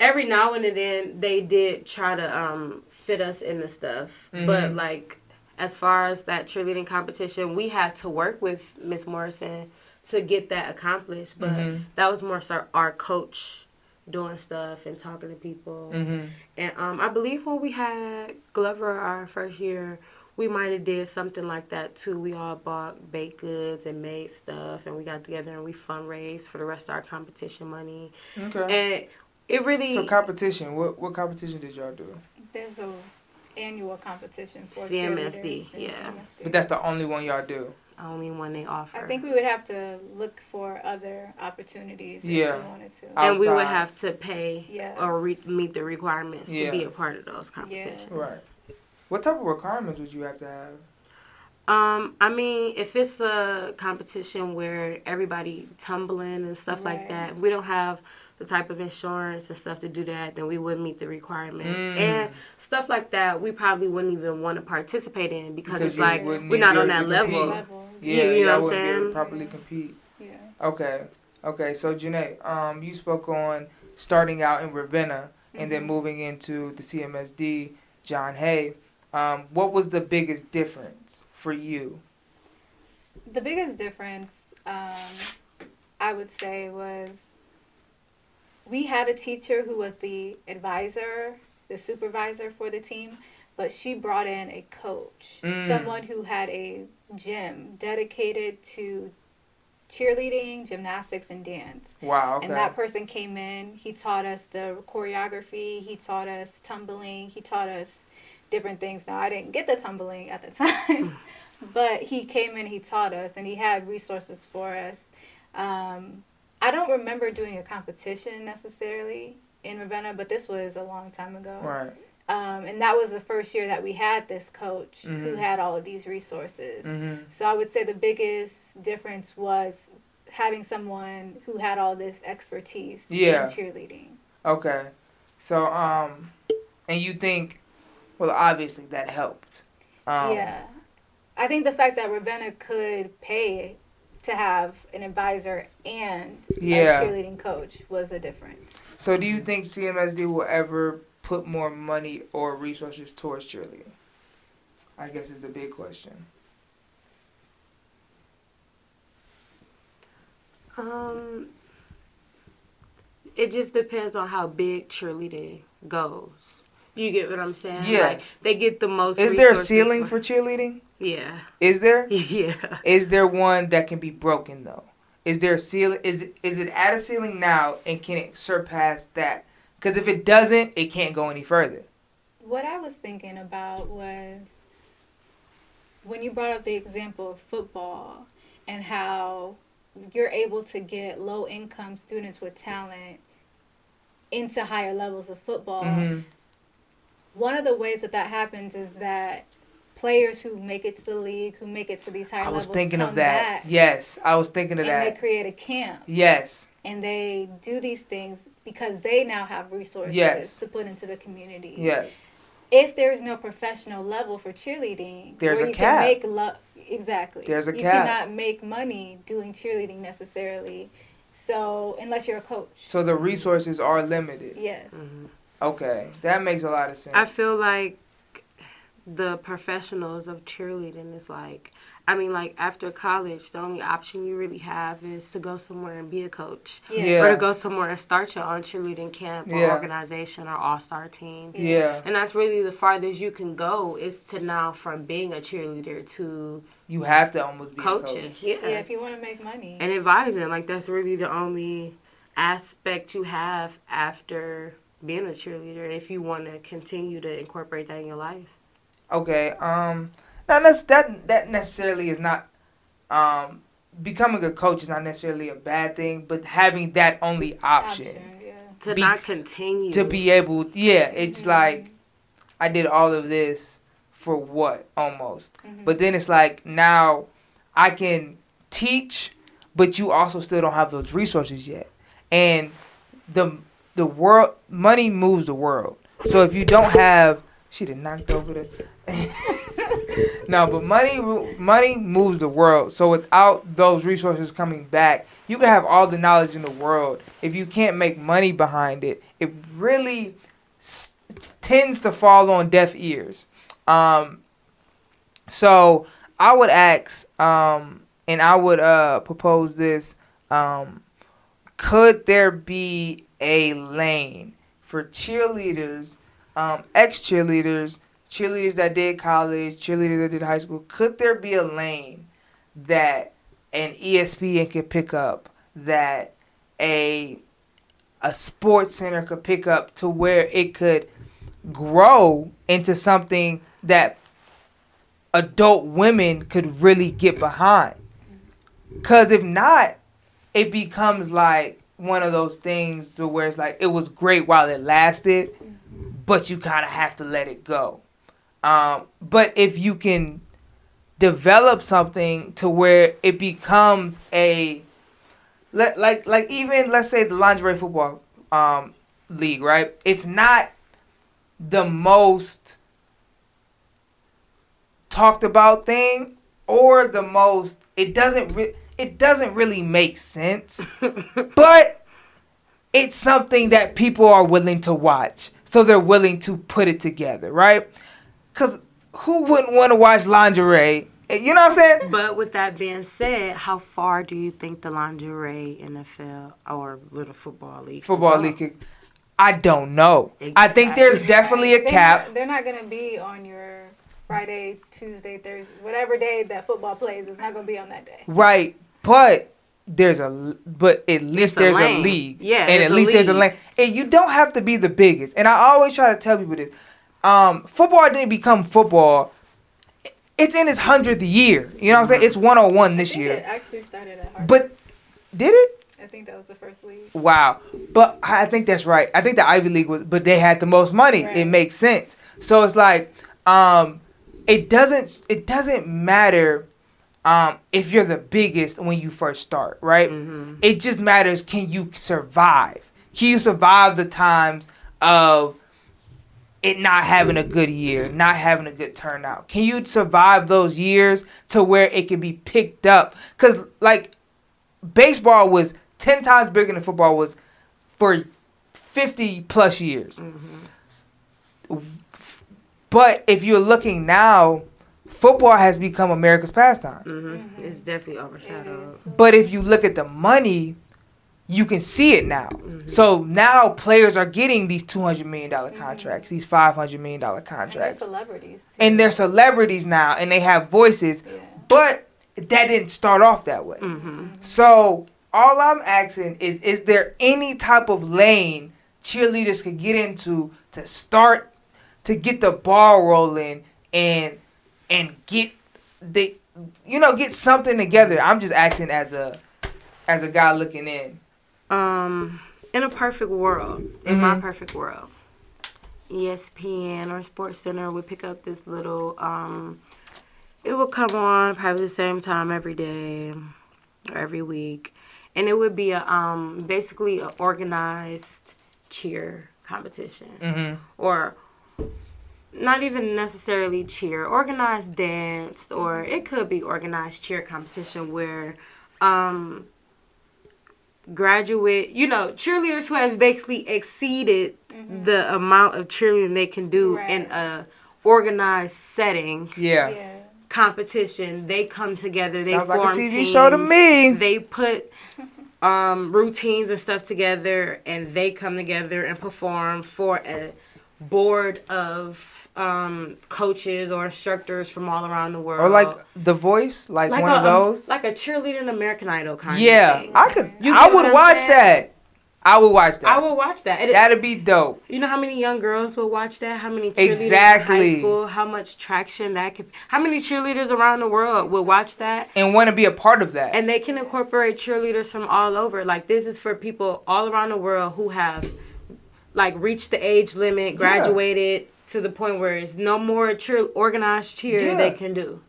every now and then they did try to um, fit us into stuff mm-hmm. but like as far as that cheerleading competition we had to work with Miss Morrison to get that accomplished but mm-hmm. that was more so our coach doing stuff and talking to people. Mm-hmm. And um, I believe when we had Glover our first year, we might have did something like that too. We all bought baked goods and made stuff, and we got together and we fundraised for the rest of our competition money. Okay. And it really so competition. What what competition did y'all do? There's a annual competition for CMSD. Yeah. CMSD. But that's the only one y'all do. Only one they offer. I think we would have to look for other opportunities yeah. if we wanted to. And we would have to pay yeah. or re- meet the requirements Yeah. to be a part of those competitions. Yeah. Right. What type of requirements would you have to have? Um, I mean, if it's a competition where everybody tumbling and stuff like that, we don't have the type of insurance and stuff to do that, then we wouldn't meet the requirements. Mm. And stuff like that, we probably wouldn't even want to participate in because, Because it's like we're not on that compete. level. Levels. Yeah, you know y'all what I'm wouldn't be able to saying? properly Yeah. compete. Yeah. Okay. Okay, so Janae, um, you spoke on starting out in Ravenna and then Mhm. moving into the CMSD, John Hay. Um, what was the biggest difference for you? The biggest difference, um, I would say, was we had a teacher who was the advisor, the supervisor for the team, but she brought in a coach, Mm. someone who had a gym dedicated to cheerleading, gymnastics, and dance. Wow. Okay. And that person came in. He taught us the choreography. He taught us tumbling. He taught us different things. Now I didn't get the tumbling at the time, but he came in. He taught us, and he had resources for us. Um, I don't remember doing a competition necessarily in Ravenna, but this was a long time ago. right. Um, and that was the first year that we had this coach who Mhm. had all of these resources. Mm-hmm. So I would say the biggest difference was having someone who had all this expertise Yeah. in cheerleading. Okay. So, um, and you think, well, obviously that helped. Um, yeah. I think the fact that Ravenna could pay to have an advisor and Yeah. a cheerleading coach was a difference. So, do you think CMSD will ever put more money or resources towards cheerleading? I guess is the big question. Um, it just depends on how big cheerleading goes. You get what I'm saying? Yeah. Like, they get the most. Is there a resources ceiling for cheerleading? Yeah. Is there? Yeah. Is there one that can be broken though? Is there a ceiling? Is it, is it at a ceiling now, and can it surpass that? Because if it doesn't, it can't go any further. What I was thinking about was when you brought up the example of football and how you're able to get low income students with talent into higher levels of football. hmm One of the ways that that happens is that players who make it to the league, who make it to these higher levels. I was levels, thinking of that. back Yes, I was thinking of that. and they create a camp Yes, and they do these things because they now have resources Yes. to put into the community. yes. if there is no professional level for cheerleading, There's where a you cap. Can make lo- exactly. There's a you cap. cannot make money doing cheerleading necessarily. So unless you're a coach. So the resources are limited. yes. Mhm. Okay, that makes a lot of sense. I feel like the professionals of cheerleading is like, I mean, like after college, the only option you really have is to go somewhere and be a coach, Yeah. Yeah. or to go somewhere and start your own cheerleading camp or Yeah. organization or all star team. Yeah, And that's really the farthest you can go is to now from being a cheerleader to you have to almost be coaching. a coach. Yeah. Yeah, if you want to make money. and advising. Like that's really the only aspect you have after being a cheerleader if you want to continue to incorporate that in your life. Okay, um, now that's that that necessarily is not, um, becoming a coach is not necessarily a bad thing, but having that only option. yeah. To Be- not continue to be able yeah it's Mhm. like i did all of this for what almost Mhm. but then it's like now i can teach but you also still don't have those resources yet and the the world money moves the world so if you don't have she did knocked over the no but money money moves the world. So without those resources coming back you can have all the knowledge in the world. If you can't make money behind it it really s- tends to fall on deaf ears. Um so i would ask um and i would uh propose this um could there be a lane for cheerleaders um ex cheerleaders cheerleaders that did college cheerleaders that did high school could there be a lane that an espn could pick up that a a sports center could pick up to where it could grow into something that adult women could really get behind. Cause if not, it becomes like one of those things to where it's like it was great while it lasted, but you kind of have to let it go. Um, but if you can develop something to where it becomes a let like like even let's say the lingerie football um, league, right? It's not the most talked about thing or the most it doesn't re- it doesn't really make sense but it's something that people are willing to watch so they're willing to put it together right because who wouldn't want to watch lingerie eh, you know what i'm saying but with that being said how far do you think the lingerie nfl or little football league football league could, i don't know exactly. i think there's definitely a cap they're not, they're not going to be on your Friday, Tuesday, Thursday, whatever day that football plays, it's not going to be on that day. Right, but there's a but at least there's a, a league. Yeah, and at least league. there's a lane. And you don't have to be the biggest. And I always try to tell people this: um, football didn't become football. It's in its hundredth year. You know what I'm saying? It's 101 this year. It actually started at Harvard. But did it? I think that was the first league. Wow. But I think that's right. I think the Ivy League was, but they had the most money. Right. It makes sense. So it's like, um, it doesn't it doesn't matter um, if you're the biggest when you first start, right? Mm-hmm. It just matters can you survive? Can you survive the times of it not having a good year, not having a good turnout? Can you survive those years to where it can be picked up? Cause like baseball was ten times bigger than football was for fifty plus years. Mm-hmm but if you're looking now, football has become America's pastime. Mm-hmm. Mm-hmm. It's definitely overshadowed. But if you look at the money, you can see it now. Mm-hmm. So now players are getting these two hundred million dollar mm-hmm. contracts, these five hundred million dollar contracts. And they're celebrities. Too. And they're celebrities now, and they have voices. Yeah. But that didn't start off that way. Mm-hmm. So all I'm asking is, is there any type of lane cheerleaders could get into to start to get the ball rolling and and get the you know get something together. I'm just acting as a as a guy looking in. Um, in a perfect world, in mm-hmm. my perfect world, ESPN or Sports Center would pick up this little. Um, it would come on probably the same time every day or every week, and it would be a um basically an organized cheer competition mm-hmm. or not even necessarily cheer, organized dance, or it could be organized cheer competition where um, graduate, you know, cheerleaders who has basically exceeded mm-hmm. the amount of cheerleading they can do right. in a organized setting. Yeah. yeah. Competition. They come together. They Sounds form like a TV teams, show to me. They put um, routines and stuff together, and they come together and perform for a board of um, coaches or instructors from all around the world. Or like The Voice, like, like one a, of those. like a cheerleading American Idol kind of. yeah, of I could. You I would watch saying? that. I would watch that. I would watch that. It, That'd be dope. You know how many young girls will watch that? How many cheerleaders exactly. in high school? How much traction that could? How many cheerleaders around the world will watch that and want to be a part of that? And they can incorporate cheerleaders from all over. Like this is for people all around the world who have like reached the age limit, graduated. Yeah to the point where it's no more cheer organized cheer yeah. they can do.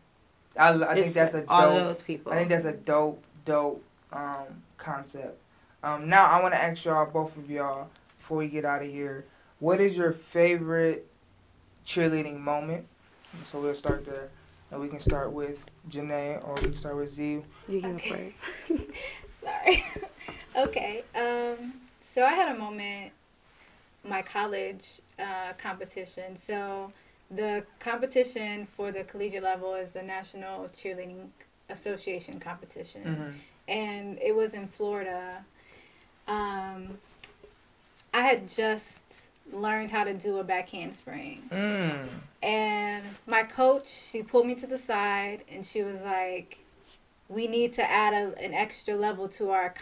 I, I think that's a dope. All those people. I think that's a dope, dope um, concept. Um, now I want to ask y'all, both of y'all, before we get out of here, what is your favorite cheerleading moment? So we'll start there, and we can start with Janae, or we can start with Z. You can okay. Sorry. okay. Um, so I had a moment my college uh, competition. So the competition for the collegiate level is the National Cheerleading Association competition, mm-hmm. and it was in Florida. Um, I had just learned how to do a back handspring, mm. and my coach she pulled me to the side and she was like, we need to add a, an extra level to our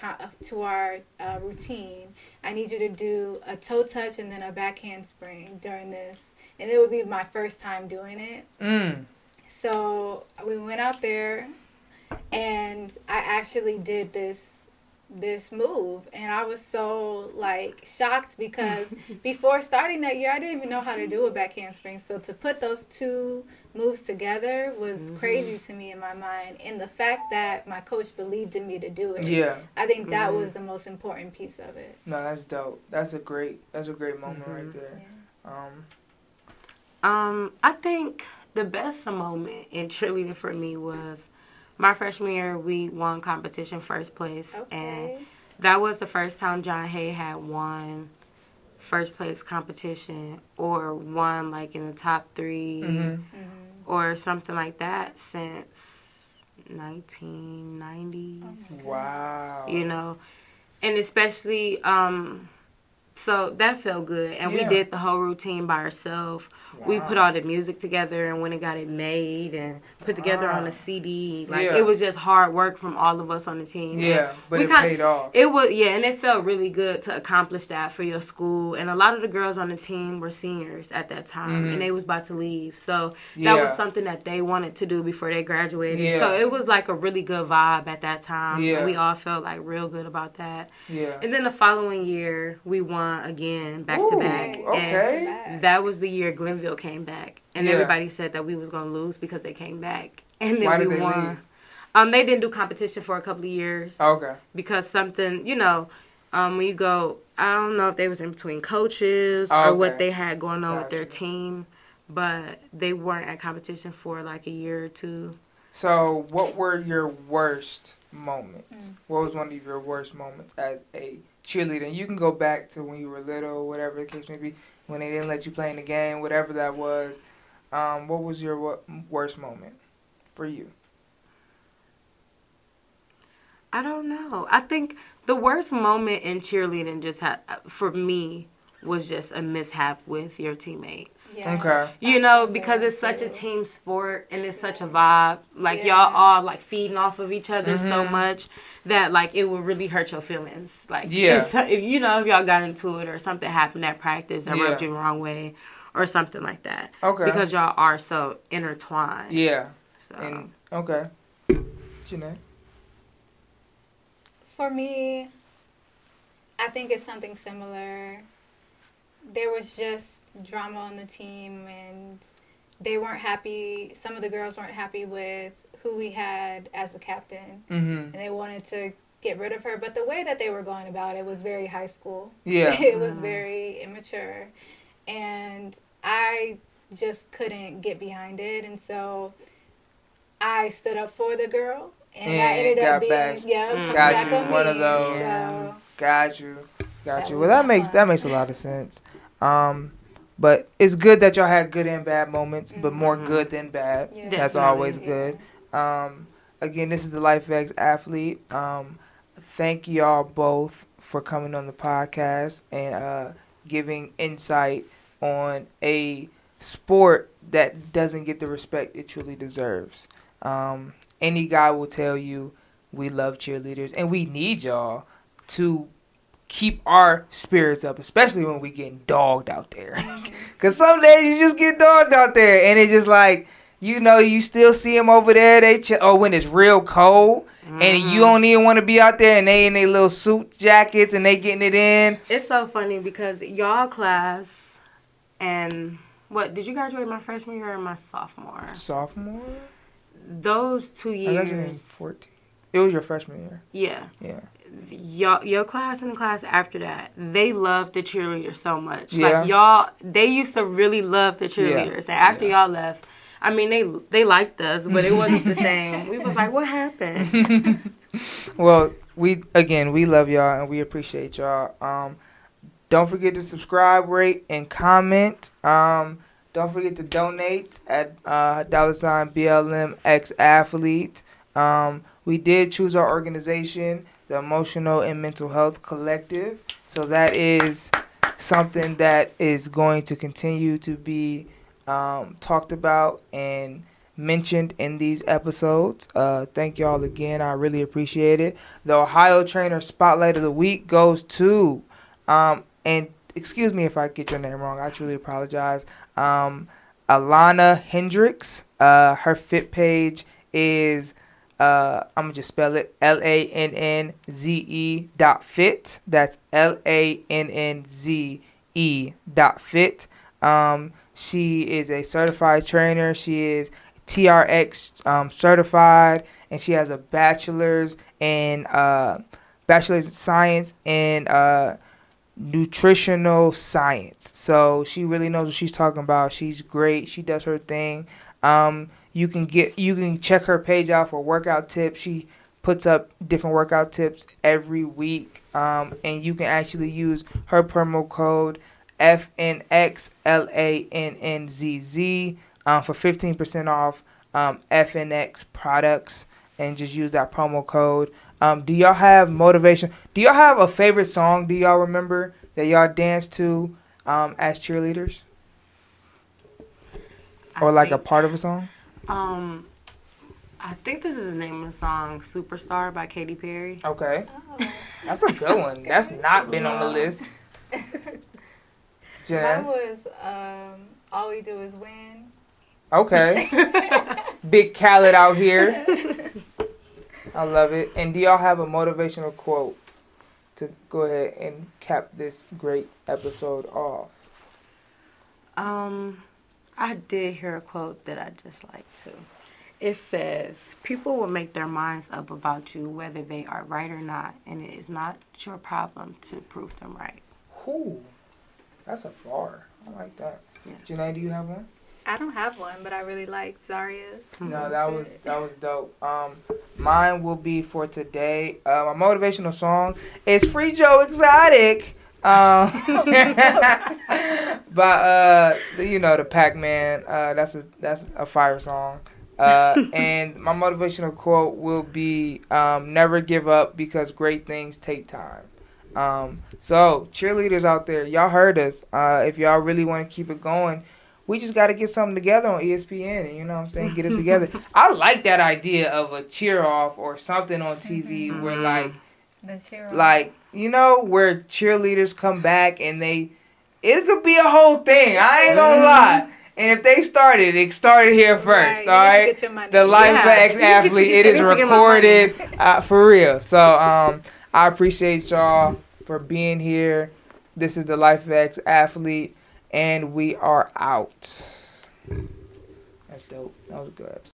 to our uh, routine. I need you to do a toe touch and then a back handspring during this, and it would be my first time doing it. Mm. so we went out there, and I actually did this this move and i was so like shocked because before starting that year i didn't even know how to do a back handspring so to put those two moves together was mm-hmm. crazy to me in my mind and the fact that my coach believed in me to do it yeah i think that mm-hmm. was the most important piece of it no that's dope that's a great that's a great moment mm-hmm. right there yeah. um um i think the best moment in cheerleading for me was my freshman year, we won competition first place, okay. and that was the first time John Hay had won first place competition or won like in the top 3 mm-hmm. Mm-hmm. Or something like that since 1990s. Wow. You know, and especially um, so that felt good, and yeah. we did the whole routine by ourselves. Wow. We put all the music together and went and got it made and put together wow. on a CD. Like yeah. it was just hard work from all of us on the team. Yeah, but it kinda, paid off. It was yeah, and it felt really good to accomplish that for your school. And a lot of the girls on the team were seniors at that time, mm-hmm. and they was about to leave. So that yeah. was something that they wanted to do before they graduated. Yeah. So it was like a really good vibe at that time. Yeah. we all felt like real good about that. Yeah. And then the following year, we won again back Ooh, to back. Okay. And that was the year Glenville came back, and yeah. everybody said that we was gonna lose because they came back, and then Why we they won. Leave? Um, they didn't do competition for a couple of years. Okay. Because something, you know, um, when you go, I don't know if they was in between coaches or what they had going on gotcha. with their team, but they weren't at competition for like a year or two. So, what were your worst moments? Mm. What was one of your worst moments as a cheerleader? And you can go back to when you were little, whatever the case may be when they didn't let you play in the game, whatever that was. Um, what was your worst moment for you? I don't know. I think the worst moment in cheerleading just had for me was just a mishap with your teammates. Yeah. Okay. You know, because it's such a team sport and it's such a vibe. Like yeah. y'all all like feeding off of each other mm-hmm. so much that like it would really hurt your feelings. Like yeah, if you know if y'all got into it or something happened at practice that yeah. rubbed you the wrong way or something like that. Okay. Because y'all are so intertwined. Yeah. So. And okay. Janae. For me, I think it's something similar there was just drama on the team and they weren't happy some of the girls weren't happy with who we had as the captain mm-hmm. and they wanted to get rid of her but the way that they were going about it was very high school yeah it was mm-hmm. very immature and i just couldn't get behind it and so i stood up for the girl and, and I ended up being back. yeah mm. got you one me. of those so. got you got that you well that makes that makes a lot of sense um, but it's good that y'all had good and bad moments, but more mm-hmm. good than bad. Yeah. That's always good. Um, again, this is the LifeX athlete. Um, thank y'all both for coming on the podcast and uh, giving insight on a sport that doesn't get the respect it truly deserves. Um, any guy will tell you we love cheerleaders and we need y'all to keep our spirits up, especially when we getting dogged out there. Cause some days you just get dogged out there, and it's just like you know you still see them over there. They ch- or when it's real cold. Mm-hmm. And you don't even want to be out there, and they in their little suit jackets, and they getting it in. It's so funny because y'all class, and what did you graduate my freshman year or my sophomore? Sophomore. Those two years. Fourteen. It was your freshman year. Yeah. Yeah your your class and the class after that, they loved the cheerleaders so much. Yeah. Like y'all, they used to really love the cheerleaders. Yeah. And after yeah. y'all left, I mean, they they liked us, but it wasn't the same. We was like, what happened? well, we again, we love y'all and we appreciate y'all. Um, don't forget to subscribe, rate, and comment. Um, don't forget to donate at uh, dollar sign BLM X Athlete. Um, we did choose our organization the Emotional and Mental Health Collective. So that is something that is going to continue to be um, talked about and mentioned in these episodes. Uh, thank y'all again. I really appreciate it. The Ohio Trainer Spotlight of the Week goes to, um, and excuse me if I get your name wrong. I truly apologize. Um, Alana Hendricks. Uh, her fit page is uh, I'm gonna just spell it L A N N Z E dot fit. That's L A N N Z E dot fit. Um, she is a certified trainer. She is TRX um, certified, and she has a bachelor's in uh, bachelor's science in uh, nutritional science. So she really knows what she's talking about. She's great. She does her thing. Um, you can get you can check her page out for workout tips. She puts up different workout tips every week, um, and you can actually use her promo code FNXLANNZZ um, for 15% off um, FNX products and just use that promo code. Um, do y'all have motivation? Do y'all have a favorite song? Do y'all remember that y'all dance to um, as cheerleaders? Or like a part of a song? Um, I think this is the name of the song "Superstar" by Katy Perry. Okay, oh. that's a good one. That's not been on the list. Mine was um, "All We Do Is Win." Okay, Big Khaled out here. I love it. And do y'all have a motivational quote to go ahead and cap this great episode off? Um, I did hear a quote that I just like too. It says, People will make their minds up about you whether they are right or not, and it is not your problem to prove them right. Cool. That's a bar. I like that. Yeah. Janae, do you have one? I don't have one, but I really like Zaria's. No, that was that was dope. Um, mine will be for today. Uh, my motivational song is "Free Joe Exotic." Um, but uh, you know the Pac Man. Uh, that's a that's a fire song. Uh, and my motivational quote will be um, "Never give up because great things take time." Um, so cheerleaders out there, y'all heard us. Uh, if y'all really want to keep it going, we just got to get something together on ESPN, and you know what I'm saying, get it together. I like that idea of a cheer off or something on TV mm-hmm. where like, like you know, where cheerleaders come back and they, it could be a whole thing. I ain't gonna mm-hmm. lie. And if they started, it started here first, right, all right? The Life yeah. X athlete, it is recorded uh, for real. So um, I appreciate y'all for being here. This is the Life X athlete and we are out. That's dope. That was a good episode.